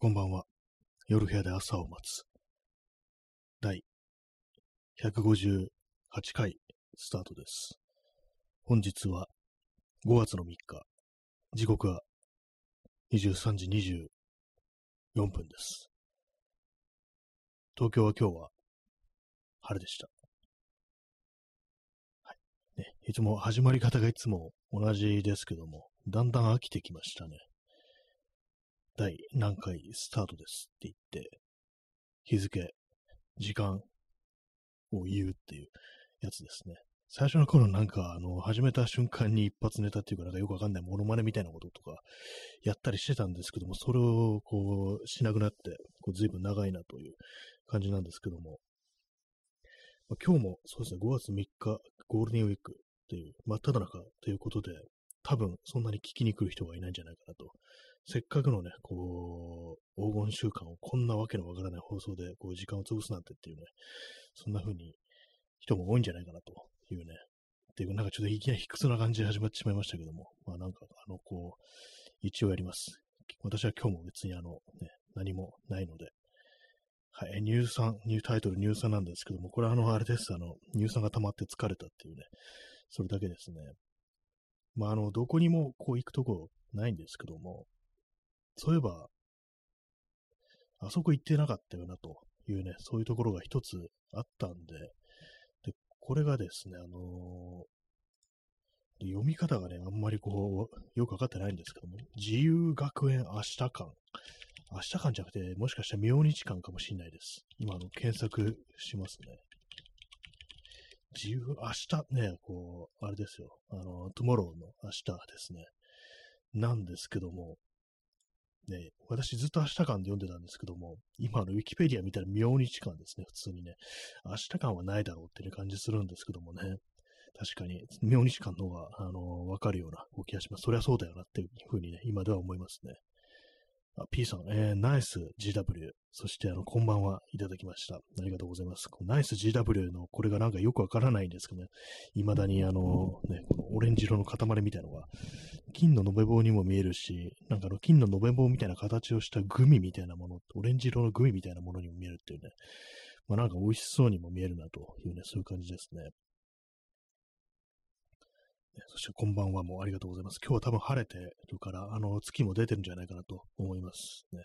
こんばんは。夜部屋で朝を待つ。第158回スタートです。本日は5月の3日。時刻は23時24分です。東京は今日は晴れでした。はい。ね、いつも始まり方がいつも同じですけども、だんだん飽きてきましたね。第何回スタートですって言って、日付、時間を言うっていうやつですね。最初の頃なんか、あの、始めた瞬間に一発ネタっていうか、なんかよくわかんないモノマネみたいなこととか、やったりしてたんですけども、それをこう、しなくなって、こう随分長いなという感じなんですけども、まあ、今日もそうですね、5月3日、ゴールデンウィークっていう、真っ只中ということで、多分そんなに聞きに来る人がいないんじゃないかなとせっかくのね、こう、黄金週間をこんなわけのわからない放送で、こう、時間を潰すなんてっていうね、そんな風に人も多いんじゃないかなというね、っていう、なんかちょっといきなり卑屈な感じで始まってしまいましたけども、まあなんか、あの、こう、一応やります。私は今日も別にあの、ね、何もないので、はい、乳酸、ニュータイトル乳酸なんですけども、これはあの、あれです、あの、乳酸が溜まって疲れたっていうね、それだけですね。まあ、あの、どこにもこう行くとこないんですけども、そういえば、あそこ行ってなかったよなというね、そういうところが一つあったんで、で、これがですね、あのー、読み方がね、あんまりこう、よくわかってないんですけども、自由学園明日館。明日館じゃなくて、もしかしたら明日館かもしれないです。今、あの、検索しますね。自由、明日ね、こう、あれですよ。あの、トゥモローの明日ですね。なんですけども、ね、私ずっと明日間で読んでたんですけども、今のウィキペディア見たら明日間ですね、普通にね。明日間はないだろうっていう感じするんですけどもね。確かに、明日間の方が、あのー、わかるような気がします。そりゃそうだよなっていうふうにね、今では思いますね。あ、P さん、えー、ナイス GW。そして、あの、こんばんはいただきました。ありがとうございます。ナイス GW の、これがなんかよくわからないんですけどね、未だにあの、ね、このオレンジ色の塊みたいなのが、金の延べ棒にも見えるし、なんかあの、金の延べ棒みたいな形をしたグミみたいなもの、オレンジ色のグミみたいなものにも見えるっていうね、まあなんか美味しそうにも見えるなというね、そういう感じですね。そしてこんばんはもうありがとうございます。今日は多分晴れてるから、あの、月も出てるんじゃないかなと思いますね。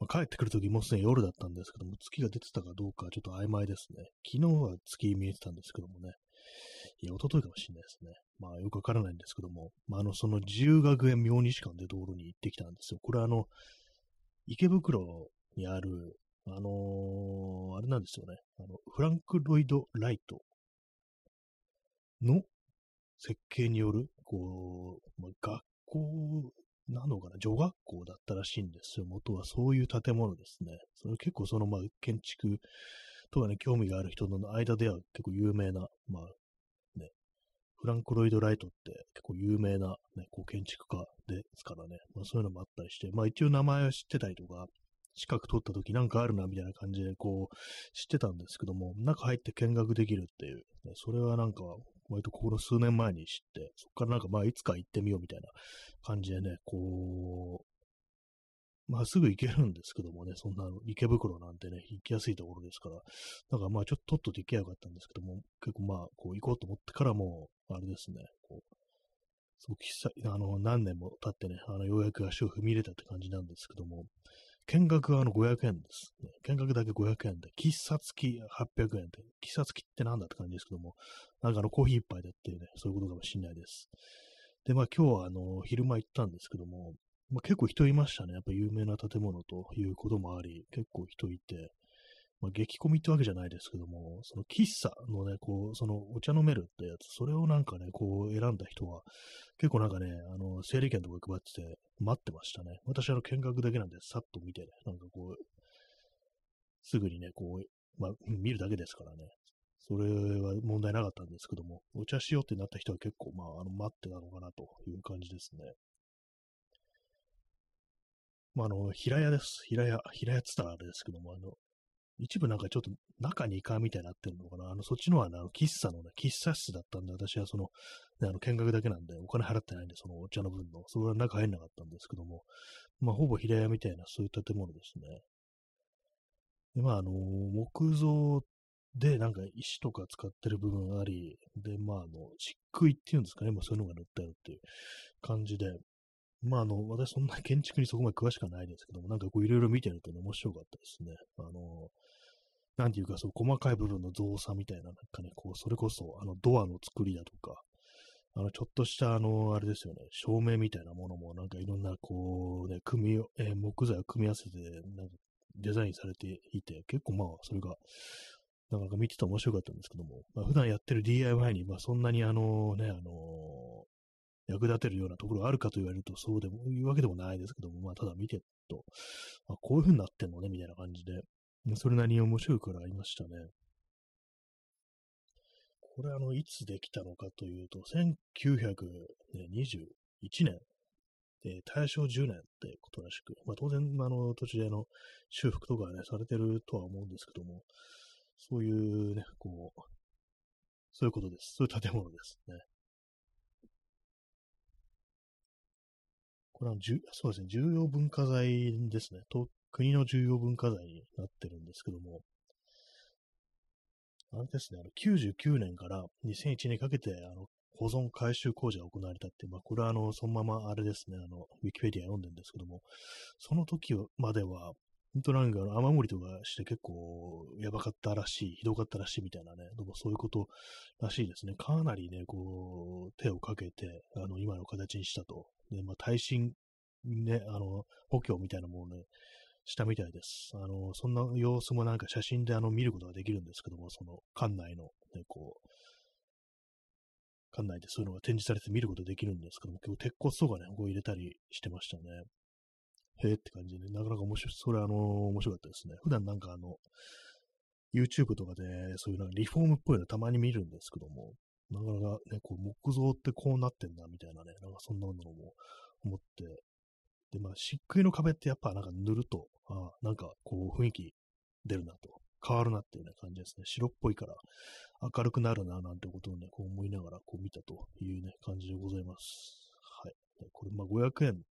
まあ、帰ってくるときもうすでに夜だったんですけども、月が出てたかどうかちょっと曖昧ですね。昨日は月見えてたんですけどもね。いや、一昨日かもしれないですね。まあ、よくわからないんですけども、まあ、あの、その自由学園明西館で道路に行ってきたんですよ。これはあの、池袋にある、あのー、あれなんですよね。あの、フランク・ロイド・ライトの設計による、こう、まあ、学校なのかな、女学校だったらしいんですよ。元はそういう建物ですね。それ結構その、まあ、建築とかね、興味がある人の間では結構有名な、まあ、ね、フランク・ロイド・ライトって結構有名な、ね、こう建築家ですからね、まあそういうのもあったりして、まあ一応名前は知ってたりとか、近く通った時なんかあるなみたいな感じでこう知ってたんですけども、中入って見学できるっていう、ね、それはなんか割とこの数年前に知って、そこからなんかまあいつか行ってみようみたいな感じでね、こう、まあすぐ行けるんですけどもね、そんな池袋なんてね、行きやすいところですから、だかまあちょっととっとと行けばよかったんですけども、結構まあこう行こうと思ってからもう、あれですね、こう、すごくあの何年も経ってね、あのようやく足を踏み入れたって感じなんですけども、見学はあの500円です、ね。見学だけ500円で、喫茶付き800円で、喫茶付きってなんだって感じですけども、なんかあのコーヒー一杯でっていうね、そういうことかもしれないです。で、まあ今日はあの、昼間行ったんですけども、まあ、結構人いましたね。やっぱ有名な建物ということもあり、結構人いて、まあ、激混みってわけじゃないですけども、その喫茶のね、こう、そのお茶飲めるってやつ、それをなんかね、こう選んだ人は、結構なんかね、あの、整理券とか配ってて、待ってましたね。私、あの、見学だけなんで、さっと見てね、なんかこう、すぐにね、こう、まあ、見るだけですからね。それは問題なかったんですけども、お茶しようってなった人は結構、まあ、あの、待ってたのかなという感じですね。まあ、あの、平屋です。平屋、平屋っつったらあれですけども、あの、一部なんかちょっと中2階みたいになってるのかな。あの、そっちのはね、あの、喫茶のね、喫茶室だったんで、私はその、ね、あの、見学だけなんで、お金払ってないんで、そのお茶の分の、それは中入んなかったんですけども、まあ、ほぼ平屋みたいな、そういう建物ですね。で、まあ、あの、木造で、なんか石とか使ってる部分あり、で、まあ、あの、漆喰っていうんですかね、まあ、そういうのが塗ってあるっていう感じで、まあ、あの、私そんな建築にそこまで詳しくはないですけども、なんかこういろいろ見てるとね、面白かったですね。あの、なんていうか、そう、細かい部分の造作みたいな、なんかね、こう、それこそ、あの、ドアの作りだとか、あの、ちょっとした、あの、あれですよね、照明みたいなものも、なんかいろんな、こう、ね、組み、えー、木材を組み合わせて、なんか、デザインされていて、結構まあ、それが、なかなか見てて面白かったんですけども、まあ、普段やってる DIY に、まあ、そんなにあのね、あの役立てるようなところがあるかと言われると、そうでも、いうわけでもないですけども、まあ、ただ見てると、まあ、こういう風になってんのね、みたいな感じで、それなりに面白いからありましたね。これあの、いつできたのかというと、1921年、え、大正10年ってことらしく、まあ当然、あの、途中での修復とかね、されてるとは思うんですけども、そういうね、こう、そういうことです。そういう建物ですね。これは、そうですね、重要文化財ですね。と国の重要文化財になってるんですけども、あれですね、あの99年から2001年かけて、あの、保存改修工事が行われたって、まあ、これはあの、そのままあれですね、あの、ウィキペディア読んでるんですけども、その時までは、本当なんか雨漏りとかして結構やばかったらしい、ひどかったらしいみたいなね、どうもそういうことらしいですね。かなりね、こう、手をかけて、あの、今の形にしたと。で、まあ、耐震、ね、あの、補強みたいなものね、したみたいです。あの、そんな様子もなんか写真であの見ることができるんですけども、その館内の、ね、こう、館内でそういうのが展示されて見ることできるんですけども、結構鉄骨とかね、こう入れたりしてましたね。へえって感じで、ね、なかなか面白い、それあの、面白かったですね。普段なんかあの、YouTube とかで、そういうなんかリフォームっぽいのたまに見るんですけども、なかなかね、こう木造ってこうなってんだみたいなね、なんかそんなのも思って、で、まあ、漆喰の壁ってやっぱなんか塗ると、あなんかこう雰囲気出るなと、変わるなっていうね感じですね。白っぽいから明るくなるななんてことをね、こう思いながらこう見たというね感じでございます。はい。これまあ500円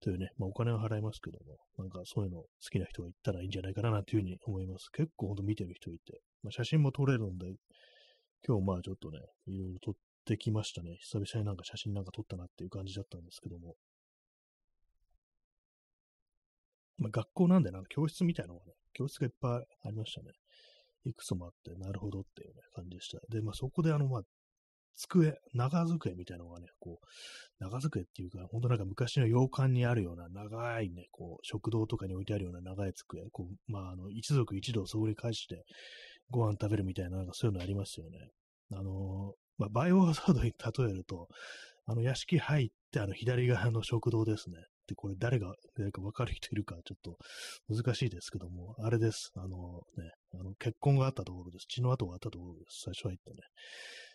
というね、まあお金は払いますけども、なんかそういうの好きな人が行ったらいいんじゃないかななんていうふうに思います。結構ほんと見てる人いて、まあ、写真も撮れるんで、今日まあちょっとね、いろいろ撮ってきましたね。久々になんか写真なんか撮ったなっていう感じだったんですけども、まあ、学校なんでなんか教室みたいなのがね、教室がいっぱいありましたね。いくつもあって、なるほどっていうね、感じでした。で、まあそこであの、まあ、机、長机みたいなのがね、こう、長机っていうか、ほんとなんか昔の洋館にあるような長いね、こう、食堂とかに置いてあるような長い机、こう、まあ、あの、一族一同そり返してご飯食べるみたいな、なんかそういうのありますよね。あのまあ、バイオハザードに例えると、あの、屋敷入って、あの、左側の食堂ですね。これ誰が、誰か分かる人いるか、ちょっと難しいですけども、あれです。あのね、あの、結婚があったところです。血の跡があったところです。最初入ってね。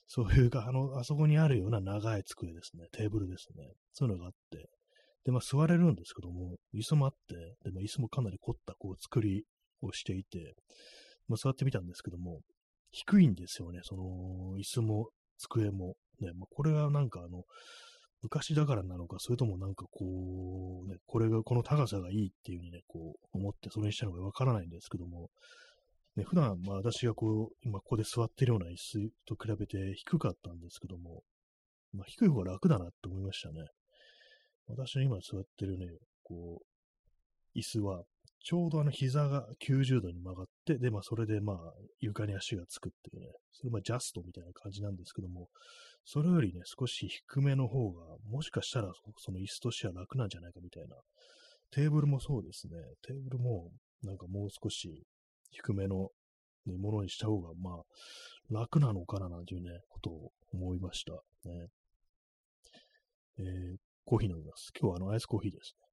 そういうか、あの、あそこにあるような長い机ですね。テーブルですね。そういうのがあって。で、まあ座れるんですけども、椅子もあって、で、まあ椅子もかなり凝ったこう作りをしていて、まあ座ってみたんですけども、低いんですよね。その、椅子も机も。ね、まあこれはなんかあの、昔だからなのか、それともなんかこう、ね、これが、この高さがいいっていうふうにね、こう、思ってそれにしたのかわからないんですけども、ね、普段、まあ私がこう、今ここで座ってるような椅子と比べて低かったんですけども、まあ低い方が楽だなって思いましたね。私の今座ってるね、こう、椅子は、ちょうどあの膝が90度に曲がって、で、まあそれでまあ床に足がつくっていうね、それまあジャストみたいな感じなんですけども、それよりね、少し低めの方が、もしかしたらその椅子としては楽なんじゃないかみたいな。テーブルもそうですね。テーブルも、なんかもう少し低めの、ものにした方が、まあ、楽なのかななんていうね、ことを思いました。ね。えー、コーヒー飲みます。今日はあの、アイスコーヒーですね。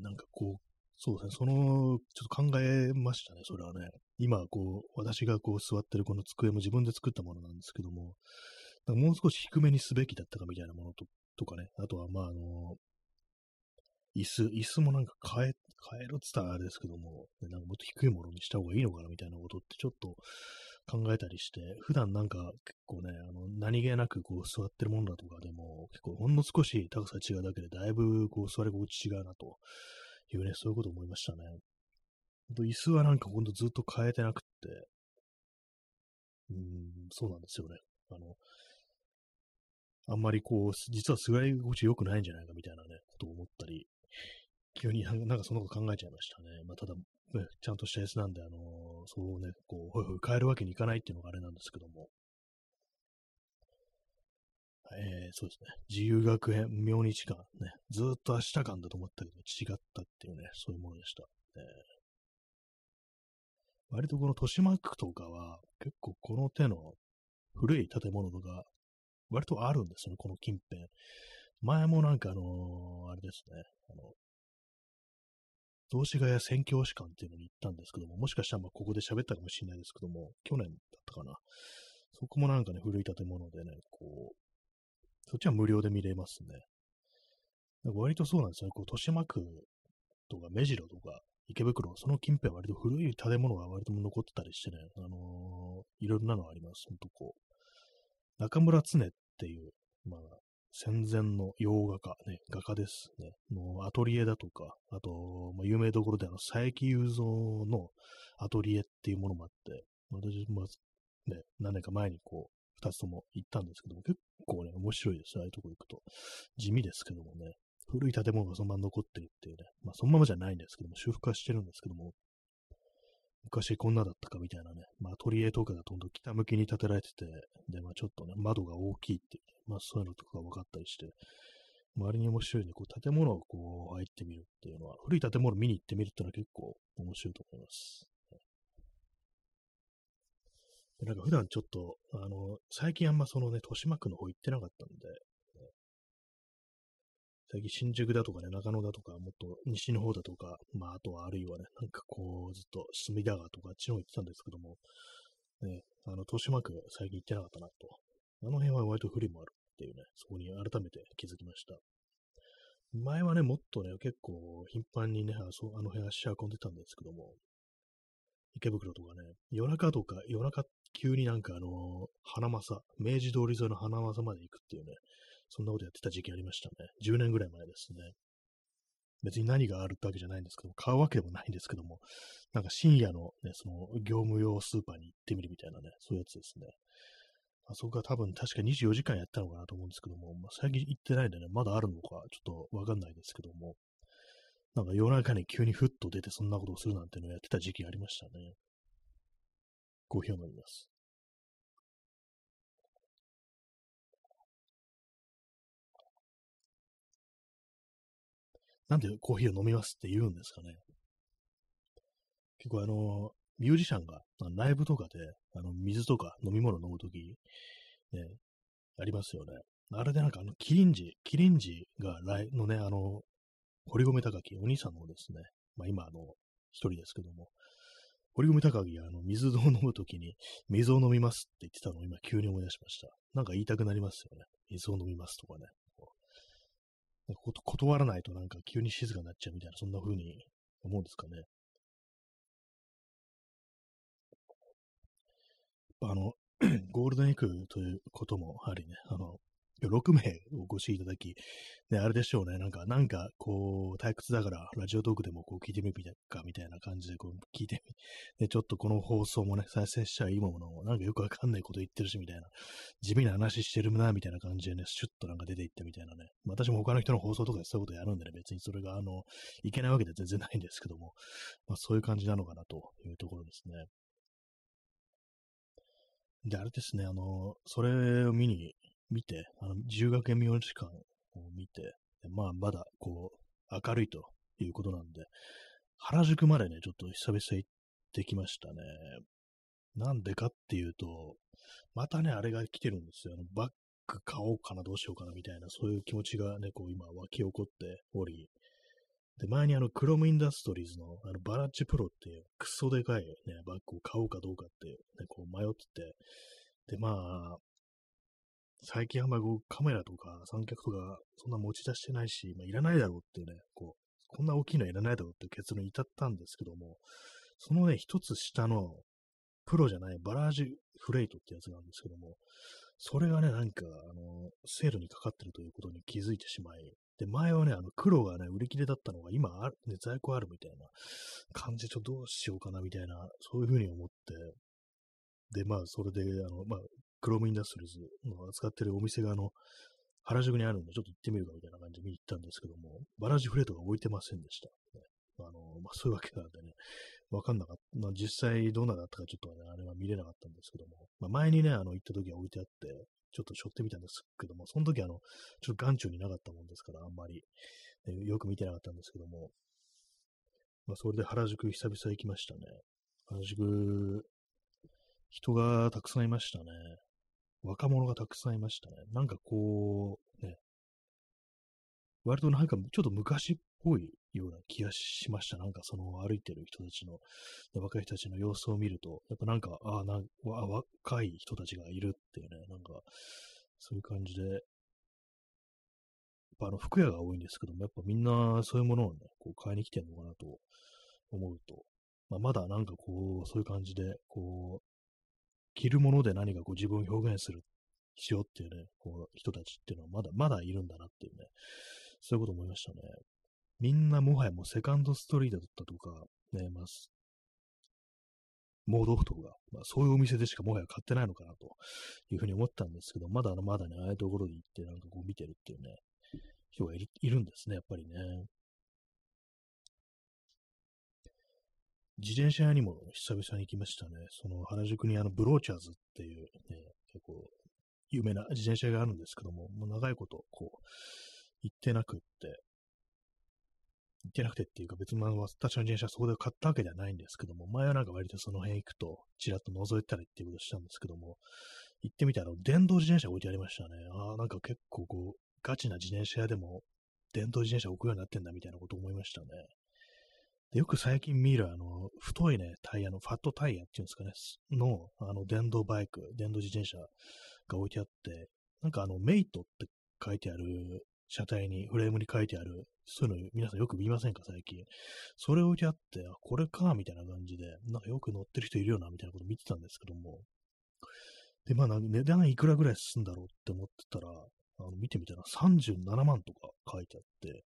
なんかこう、そうですね、その、ちょっと考えましたね、それはね。今、こう、私がこう座ってるこの机も自分で作ったものなんですけども、もう少し低めにすべきだったかみたいなものととかね、あとは、まあ、あの、椅子、椅子もなんか変え、変えるって言ったらあれですけども、なんかもっと低いものにした方がいいのかなみたいなことってちょっと考えたりして、普段なんか結構ね、あの、何気なくこう座ってるものだとかでも、結構ほんの少し高さ違うだけでだいぶこう座り心地違うなというね、そういうこと思いましたね。ほんと椅子はなんかほんとずっと変えてなくって、うん、そうなんですよね。あの、あんまりこう、実は座り心地良くないんじゃないかみたいなね、ことを思ったり、急になんかそんなこと考えちゃいましたね。まあ、ただ、ね、ちゃんとしたやつなんで、あのー、そうね、こう、ほいほい変えるわけにいかないっていうのがあれなんですけども。えー、そうですね。自由学園明日間ね、ずっと明日間だと思ったけど違ったっていうね、そういうものでした。えー、割とこの豊島区とかは結構この手の古い建物とか割とあるんですよね、この近辺。前もなんかあのー、あれですね、あの、雑司ヶ谷宣教師館っていうのに行ったんですけども、もしかしたらまあここで喋ったかもしれないですけども、去年だったかな。そこもなんかね、古い建物でね、こう、そっちは無料で見れますね。なんか割とそうなんですよ。こう、豊島区とか目白とか池袋、その近辺は割と古い建物が割と残ってたりしてね、あのー、いろいろなのあります。ほんとこう。中村常っていう、まあ、戦前の洋画家、ね、画家ですね。のアトリエだとか、あと、まあ、有名どころであの、佐伯雄三のアトリエっていうものもあって、私も、ね、何年か前にこう、二つとも行ったんですけども、結構ね、面白いですああいうとこ行くと。地味ですけどもね、古い建物がそのまま残ってるっていうね、まあそのままじゃないんですけども、修復はしてるんですけども、昔こんなだったかみたいなね、まあ、アトリエとかだとほん北向きに建てられてて、で、まあ、ちょっとね、窓が大きいっていう、ね、まあ、そういうのとか分かったりして、周りに面白いね、こう、建物をこう、入ってみるっていうのは、古い建物を見に行ってみるっていうのは結構面白いと思います。でなんか普段ちょっと、あの、最近あんまそのね、豊島区の方行ってなかったんで、最近新宿だとかね、中野だとか、もっと西の方だとか、まあ、あとはあるいはね、なんかこう、ずっと隅田川とかあっちの方行ってたんですけども、ね、あの、豊島区最近行ってなかったなと。あの辺は割と不利もあるっていうね、そこに改めて気づきました。前はね、もっとね、結構頻繁にね、あそあの辺足運んでたんですけども、池袋とかね、夜中とか、夜中急になんかあの、花正、明治通り沿いの花正まで行くっていうね、そんなことやってた時期ありましたね。10年ぐらい前ですね。別に何があるってわけじゃないんですけども買うわけでもないんですけども、なんか深夜のね、その業務用スーパーに行ってみるみたいなね、そういうやつですね。あそこが多分確か24時間やったのかなと思うんですけども、まあ、最近行ってないんでね、まだあるのかちょっとわかんないですけども、なんか夜中に急にふっと出てそんなことをするなんていうのをやってた時期ありましたね。コーヒーを飲みます。なんでコーヒーを飲みますって言うんですかね。結構あの、ミュージシャンがライブとかで、あの、水とか飲み物飲むとき、ね、ありますよね。あれでなんかあの、キリンジ、キリンジが来のね、あの、堀米高木、お兄さんのですね、まあ今あの、一人ですけども、堀米高木があの、水を飲むときに、水を飲みますって言ってたのを今急に思い出しました。なんか言いたくなりますよね。水を飲みますとかね。断らないとなんか急に静かになっちゃうみたいな、そんな風に思うんですかね。あの、ゴールデンウィークということもありね、あの、6名お越しいただき、ね、あれでしょうね、なんか、なんか、こう、退屈だから、ラジオトークでもこう聞いてみるか、みたいな感じで、こう、聞いてみ、で、ちょっとこの放送もね、再生しちゃいいものを、なんかよくわかんないこと言ってるし、みたいな、地味な話してるな、みたいな感じでね、シュッとなんか出ていってみたいなね、私も他の人の放送とかでそういうことやるんでね、別にそれが、あの、いけないわけで全然ないんですけども、まあ、そういう感じなのかなというところですね。で、あれですね、あの、それを見に見て、あの、自由学園名時間を見て、まあ、まだ、こう、明るいということなんで、原宿までね、ちょっと久々行ってきましたね。なんでかっていうと、またね、あれが来てるんですよ。あのバッグ買おうかな、どうしようかな、みたいな、そういう気持ちがね、こう今湧き起こっており、で、前にあの、クロムインダストリーズの、あの、バラッチプロっていう、クソでかいね、バッグを買おうかどうかって、ね、こう迷ってて、で、まあ、最近あんまりカメラとか三脚とかそんな持ち出してないし、まあ、いらないだろうっていうね、こう、こんな大きいのはいらないだろうっていう結論に至ったんですけども、そのね、一つ下の、プロじゃないバラージュフレイトってやつなんですけども、それがね、なんか、あの、セールにかかってるということに気づいてしまい、で、前はね、あの、黒がね、売り切れだったのが、今ある、ね、在庫あるみたいな感じで、ちょっとどうしようかな、みたいな、そういうふうに思って、で、まあ、それで、あの、まあ、クロームインダストリーズの扱ってるお店が、あの、原宿にあるんで、ちょっと行ってみるかみたいな感じで見に行ったんですけども、バラジフレートが置いてませんでした。ね、あの、まあ、そういうわけなんでね、わかんなかった。まあ、実際どうなだったかちょっとね、あれは見れなかったんですけども、まあ、前にね、あの、行った時は置いてあって、ちょっと背負ってみたんですけども、その時あの、ちょっと眼中になかったもんですから、あんまり、ね、よく見てなかったんですけども、まあ、それで原宿久々行きましたね。原宿、人がたくさんいましたね。若者がたくさんいましたね。なんかこう、ね、割となんかちょっと昔っぽいような気がしました。なんかその歩いてる人たちの、若い人たちの様子を見ると、やっぱなんか、ああ、若い人たちがいるっていうね、なんか、そういう感じで、やっぱあの服屋が多いんですけども、やっぱみんなそういうものをね、こう買いに来てるのかなと思うと、まあ、まだなんかこう、そういう感じで、こう、着るもので何かこう自分を表現する、しようっていうね、こう人たちっていうのはまだまだいるんだなっていうね、そういうこと思いましたね。みんなもはやもうセカンドストリートだったとか、ね、まあ、モードオフとか、まあ、そういうお店でしかもはや買ってないのかなというふうに思ったんですけど、まだまだね、ああいうところで行ってなんかこう見てるっていうね、人がいるんですね、やっぱりね。自転車屋にも久々に行きましたね。その原宿にあのブローチャーズっていう、ね、結構有名な自転車屋があるんですけども、もう長いことこう行ってなくって、行ってなくてっていうか別に私の自転車そこで買ったわけではないんですけども、前はなんか割とその辺行くと、ちらっと覗いたりっていうことしたんですけども、行ってみたら電動自転車置いてありましたね。ああ、なんか結構こう、ガチな自転車屋でも電動自転車置くようになってんだみたいなこと思いましたね。でよく最近見るあの、太いね、タイヤの、ファットタイヤっていうんですかね、の、あの、電動バイク、電動自転車が置いてあって、なんかあの、メイトって書いてある車体に、フレームに書いてある、そういうの皆さんよく見ませんか、最近。それ置いてあって、あ、これか、みたいな感じで、なんかよく乗ってる人いるよな、みたいなこと見てたんですけども。で、まあ、値段いくらぐらいすんだろうって思ってたら、あの見てみたら37万とか書いてあって、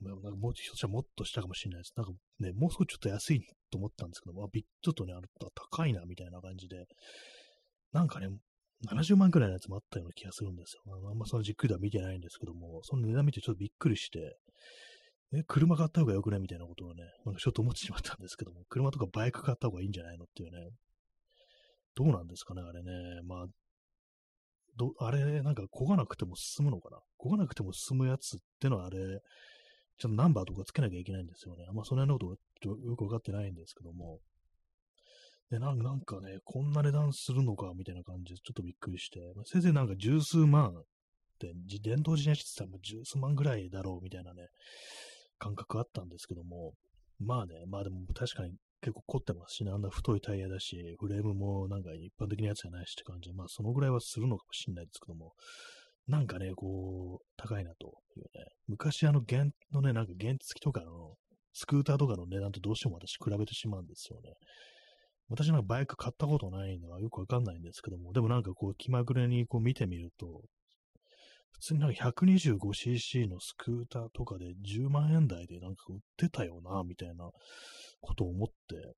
まあ、なんかもうひょっとしたらもっとしたかもしれないです。なんかね、もう少しちょっと安いと思ったんですけども、あ、ちょっとね、あの高いな、みたいな感じで、なんかね、70万くらいのやつもあったような気がするんですよ。あんまそのじっくりでは見てないんですけども、その値段見てちょっとびっくりして、え、車買った方がよくないみたいなことをね、なんかちょっと思ってしまったんですけども、車とかバイク買った方がいいんじゃないのっていうね。どうなんですかね、あれね。まあ、ど、あれ、なんか焦がなくても進むのかな焦がなくても進むやつってのはあれ、ちょっとナンバーとかつけなきゃいけないんですよね。あんまその辺のことよくわかってないんですけども。で、なんかね、こんな値段するのか、みたいな感じで、ちょっとびっくりして、まあ、せいぜいなんか十数万って、電動自転車って言ったら十数万ぐらいだろう、みたいなね、感覚あったんですけども、まあね、まあでも確かに結構凝ってますしね、あんな太いタイヤだし、フレームもなんか一般的なやつじゃないしって感じで、まあそのぐらいはするのかもしれないですけども、なんかね、こう、高いなというね、昔あの原のね、なんか原付きとかの、スクーターとかの値段とどうしても私比べてしまうんですよね。私なんかバイク買ったことないのはよくわかんないんですけども、でもなんかこう気まぐれにこう見てみると、普通になんか 125cc のスクーターとかで10万円台でなんか売ってたよな、みたいなことを思って、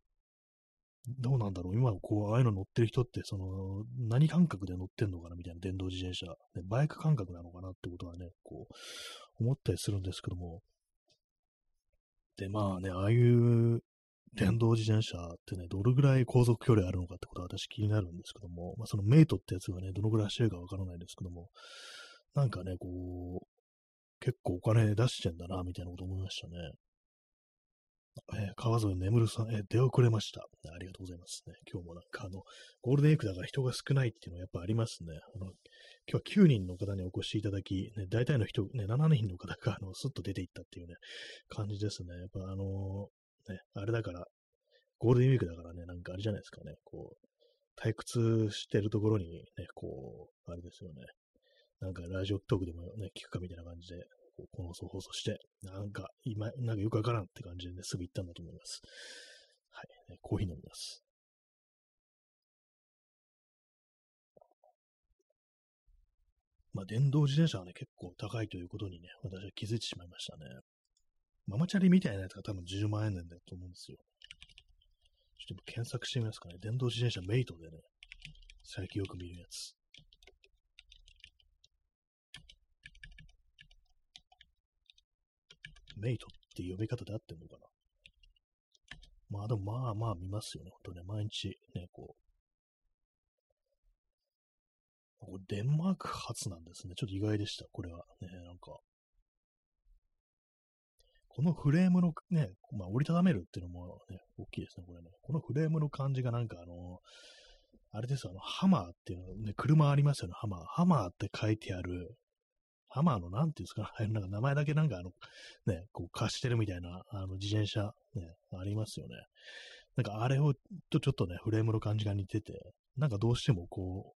どうなんだろう。今こう、ああいうの乗ってる人って、その、何感覚で乗ってんのかなみたいな電動自転車、ね、バイク感覚なのかなってことはね、こう、思ったりするんですけども、で、まあね、ああいう電動自転車ってね、どれぐらい航続距離あるのかってことは私気になるんですけども、まあ、そのメイトってやつがね、どのぐらい走るかわからないんですけども、なんかね、こう、結構お金出してんだな、みたいなこと思いましたね。えー、川添眠るさん、えー、出遅れました。ありがとうございますね。今日もなんかあの、ゴールデンウィークだから人が少ないっていうのはやっぱありますね。あの、今日は9人の方にお越しいただき、ね、大体の人、ね、7人の方があの、スッと出ていったっていうね、感じですね。やっぱあのね、あれだから、ゴールデンウィークだからね、なんかあれじゃないですかね、こう、退屈してるところにね、こう、あれですよね、なんかラジオトークでもね、聞くかみたいな感じで、この放送して、なんか今、なんかよくわからんって感じでね、すぐ行ったんだと思います。はい。コーヒー飲みます。まあ、電動自転車はね、結構高いということにね、私は気づいてしまいましたね。ママチャリみたいなやつが多分10万円なんだと思うんですよ。ちょっと検索してみますかね。電動自転車メイトでね、最近よく見るやつ。メイトって呼び方で合ってんのかなまあでもまあまあ見ますよね。ほんとね、毎日ね、こう。これデンマーク発なんですね。ちょっと意外でした。これはね、なんか。このフレームのね、まあ折りたためるっていうのもね、大きいですね、これね。このフレームの感じがなんかあの、あれですよ、あの、ハマーっていうのね、車ありますよね、ハマー。ハマーって書いてある、ハマーの、なんていうんですか、なんか名前だけなんかあの、ね、こう貸してるみたいな、あの、自転車、ね、ありますよね。なんかあれを、とちょっとね、フレームの感じが似てて、なんかどうしてもこ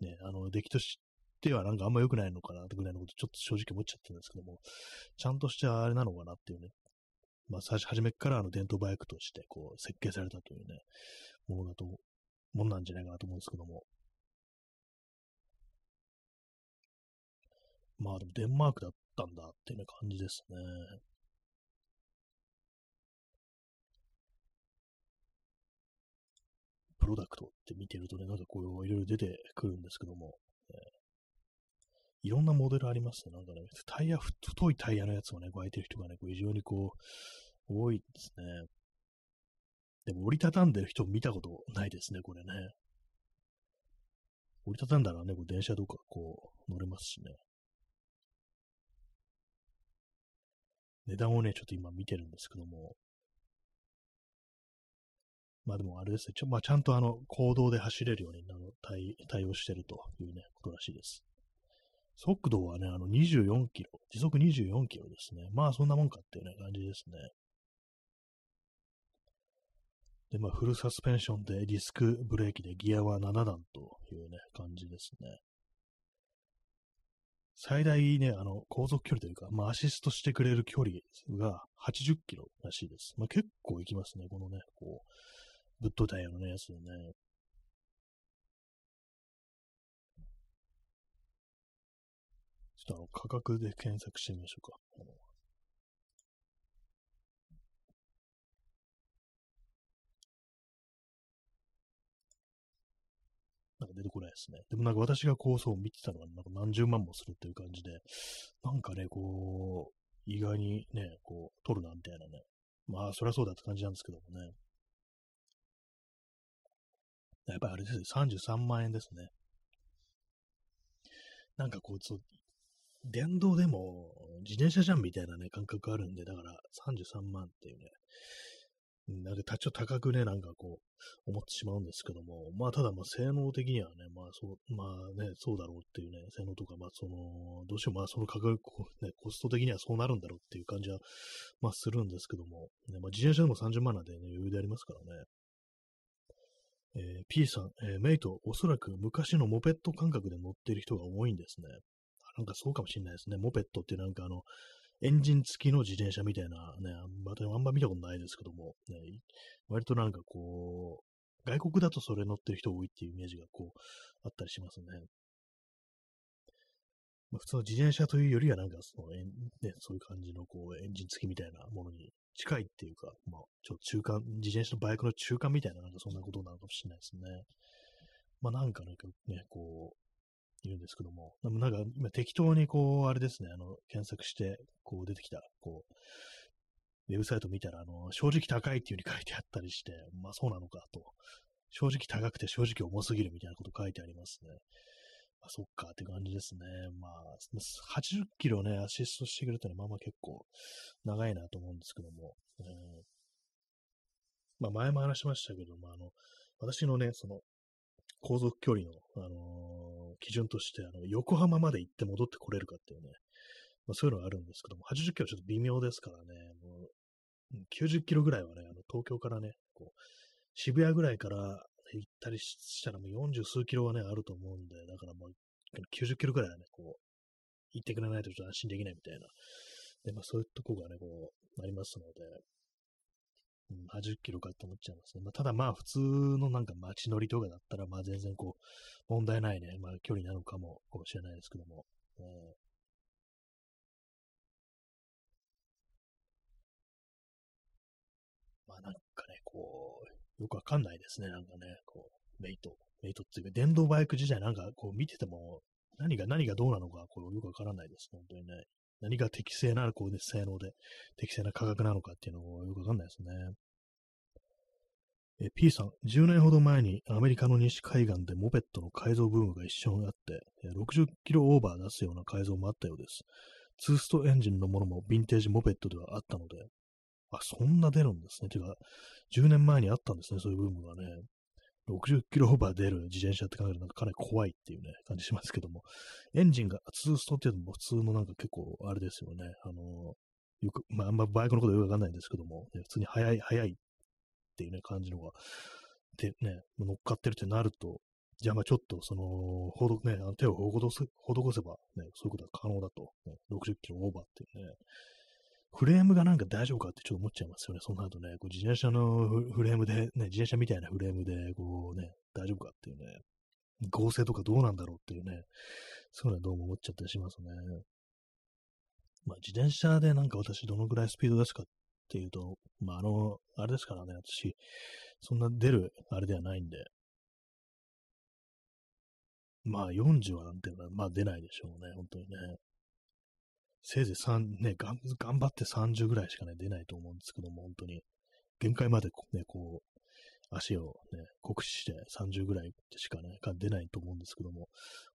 う、ね、あの、出来としてはなんかあんま良くないのかなってぐらいのことちょっと正直思っちゃってるんですけども、ちゃんとしてあれなのかなっていうね、まあ最初、初めからあの伝統バイクとしてこう設計されたというね、ものだと、もんなんじゃないかなと思うんですけども、まあでもデンマークだったんだっていう感じですね。プロダクトって見てるとね、なんかこういろいろ出てくるんですけども、ね、いろんなモデルありますね。なんかね、タイヤ、太いタイヤのやつをね、こう開いてる人がね、こう異常にこう、多いですね。でも折りたたんでる人見たことないですね、これね。折りたたんだらね、こう電車とかこう乗れますしね。値段をね、ちょっと今見てるんですけども、まあでもあれですね、ちょまあ、ちゃんとあの、行動で走れるようにあの対対応してるというね、ことらしいです。速度はね、あの24キロ、時速24キロですね。まあそんなもんかっていうね、感じですね。で、まあフルサスペンションでディスクブレーキでギアは7段というね、感じですね。最大ね、あの、航続距離というか、まあ、アシストしてくれる距離が80キロらしいです。まあ、結構いきますね、このね、こう、ぶっといタイヤのね、やつでね。ちょっとあの、価格で検索してみましょうか。出てこないですね。でもなんか私が構想を見てたのは、なんか何十万もするっていう感じで、なんかね、こう、意外にね、こう、取るなみたいなね。まあ、そりゃそうだって感じなんですけどもね。やっぱりあれですね、33万円ですね。なんかこう、そう、電動でも自転車じゃんみたいなね、感覚あるんで、だから33万っていうね、なんで、ちょっと高くね、なんかこう、思ってしまうんですけども、まあ、ただ、まあ、性能的にはね、まあ、そう、まあね、そうだろうっていうね、性能とか、まあ、その、どうしても、まあ、その価格、ね、コスト的にはそうなるんだろうっていう感じは、まあ、するんですけども、ね、まあ、自転車でも30万なんでね、余裕でありますからね。えー、P さん、えー、メイト、おそらく昔のモペット感覚で乗っている人が多いんですね。なんかそうかもしれないですね。モペットってなんかあの、エンジン付きの自転車みたいなね、あんま見たことないですけども、ね、割となんかこう、外国だとそれ乗ってる人多いっていうイメージがこう、あったりしますね。まあ、普通の自転車というよりはなんかその、ね、そういう感じのこう、エンジン付きみたいなものに近いっていうか、まあ、ちょっと中間、自転車のバイクの中間みたいななんかそんなことなのかもしれないですね。まあなんかね、こう、いるんですけども、なんか今適当にこう、あれですね、あの、検索して、こう出てきた、こう、ウェブサイト見たら、あの、正直高いっていう風に書いてあったりして、まあそうなのかと。正直高くて正直重すぎるみたいなこと書いてありますね。まあそっかって感じですね。まあ、80キロね、アシストしてくれたらまあまあ結構長いなと思うんですけども。えー、まあ前も話しましたけど、まああの、私のね、その、航続距離の、あのー、基準として、あの、横浜まで行って戻ってこれるかっていうね、まあ、そういうのがあるんですけども、80キロちょっと微妙ですからね、もう、90キロぐらいはね、あの東京からね、こう、渋谷ぐらいから行ったりしたらもう40数キロはね、あると思うんで、だからもう90キロぐらいはね、こう、行ってくれないとちょっと安心できないみたいな。で、まあそういうとこがね、こう、ありますので、うん、80キロかって思っちゃいますね。まあ、ただまあ普通のなんか街乗りとかだったら、まあ全然こう、問題ないね、まあ距離なのかも、かもしれないですけども。えーまあなんかね、こう、よくわかんないですね、なんかね、こう、メイト。メイトっていうか、電動バイク自体なんかこう見てても、何が何がどうなのか、こうよくわからないです、本当にね。何が適正な、こうね、性能で、適正な価格なのかっていうのもよくわかんないですね。え P さん、10年ほど前にアメリカの西海岸でモペットの改造ブームが一瞬あって、60キロオーバー出すような改造もあったようです。ツーストエンジンのものもヴィンテージモペットではあったので、あ、そんな出るんですね。てか、10年前にあったんですね、そういうブームがね。60キロオーバー出る自転車って考えるとなんかかなり怖いっていうね、感じしますけども、エンジンがツーストっていうのも普通のなんか結構あれですよね。あの、よく、まああんまバイクのことよくわかんないんですけども、普通に速い、速いっていうね、感じのが、でね、乗っかってるってなると、じゃあまあちょっとその、ほどね、あの手を施せ施せばね、そういうことは可能だと、ね、60キロオーバーっていうね、フレームがなんか大丈夫かってちょっと思っちゃいますよね。その後ね、こう自転車のフレームで、ね、自転車みたいなフレームで、こうね、大丈夫かっていうね、合成とかどうなんだろうっていうね、そういうのはどうも思っちゃったりしますね。まあ自転車でなんか私どのぐらいスピード出すかっっていうと、まああの、あれですからね、私、そんな出るあれではないんで、まあ40はなんていうのは、まあ出ないでしょうね、本当にね。せいぜい3、ね、頑張って30ぐらいしかね、出ないと思うんですけども、本当に。限界までね、こう、足をね、酷使して30ぐらいしかね、出ないと思うんですけども、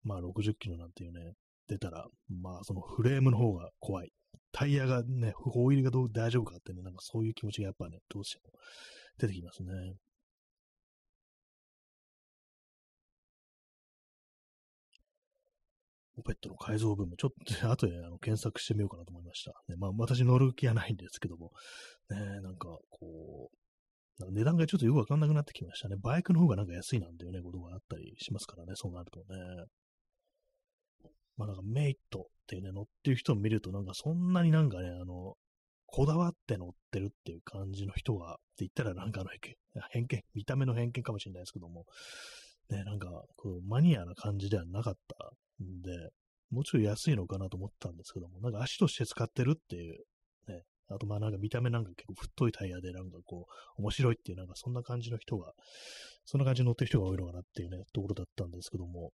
まあ60キロなんていうね、出たら、まあそのフレームの方が怖い。タイヤがね、ホイールがどう大丈夫かってね、なんかそういう気持ちがやっぱね、どうしても出てきますね。モペットの改造部分、ちょっと後であの検索してみようかなと思いました。ね、まあ、私乗る気はないんですけども、ね、なんか、こう、なんか値段がちょっとよくわかんなくなってきましたね。バイクの方がなんか安いなんていうね、ことがあったりしますからね、そうなるとね。まあなんかメイトっていうね、乗ってる人を見るとなんかそんなになんかね、あの、こだわって乗ってるっていう感じの人が、って言ったらなんかあの偏見、見た目の偏見かもしれないですけども、ね、なんか、こう、マニアな感じではなかったんで、もうちょい安いのかなと思ったんですけども、なんか足として使ってるっていう、ね、あとまあなんか見た目なんか結構太いタイヤでなんかこう、面白いっていうなんかそんな感じの人が、そんな感じに乗ってる人が多いのかなっていうね、ところだったんですけども、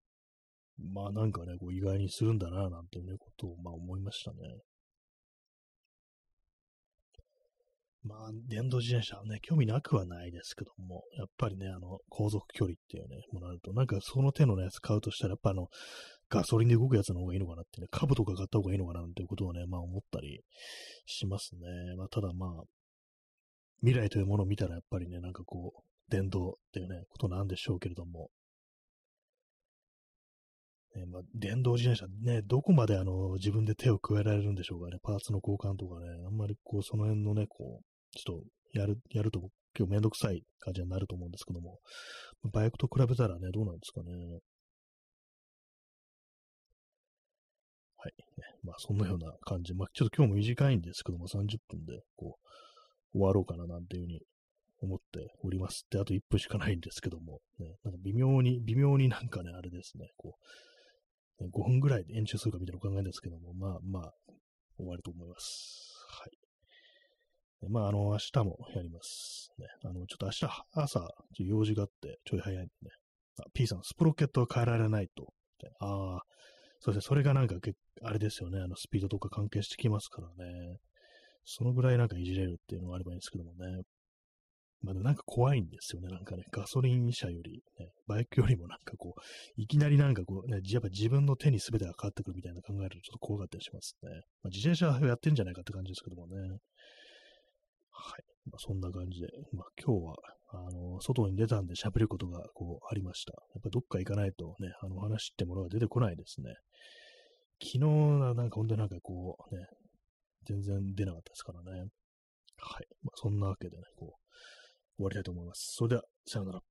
まあなんかね、こう意外にするんだな、なんていうね、ことをまあ思いましたね。まあ、電動自転車はね、興味なくはないですけども、やっぱりね、あの、航続距離っていうね、ものあると、なんかその手のやつ買うとしたら、やっぱあの、ガソリンで動くやつの方がいいのかなってね、株とか買った方がいいのかなっていうことをね、まあ思ったりしますね。まあただまあ、未来というものを見たらやっぱりね、なんかこう、電動っていうね、ことなんでしょうけれども、ねまあ、電動自転車ね、どこまであの自分で手を加えられるんでしょうかね、パーツの交換とかね、あんまりこう、その辺のね、こう、ちょっとやる、やると結構めんどくさい感じになると思うんですけども、バイクと比べたらね、どうなんですかね。はい。まあ、そんなような感じ。まあ、ちょっと今日も短いんですけども、30分で、こう、終わろうかななんていうふうに思っております。で、あと1分しかないんですけども、ね、なんか微妙に、微妙になんかね、あれですね、こう、5分ぐらいで延長するかみたいなお考えですけども、まあまあ、終わると思います。はい。まあ、あの、明日もやります。ね、あの、ちょっと明日朝、用事があって、ちょい早いんでね。あ、P さん、スプロケットは変えられないと。ああ、そうですね、それがなんか、あれですよね、あの、スピードとか関係してきますからね。そのぐらいなんかいじれるっていうのがあればいいんですけどもね。まだなんか怖いんですよね。なんかね、ガソリン車より、ね、バイクよりもなんかこう、いきなりなんかこう、ね、やっぱ自分の手に全てがかかってくるみたいな考えるとちょっと怖かったりしますね。まあ、自転車やってんじゃないかって感じですけどもね。はい。まあ、そんな感じで、まあ今日は、あの、外に出たんで喋ることがこうありました。やっぱどっか行かないとね、あの話ってものが出てこないですね。昨日はなんか本当になんかこうね、全然出なかったですからね。はい。まあ、そんなわけでね、こう、終わりたいと思います。それでは、さようなら。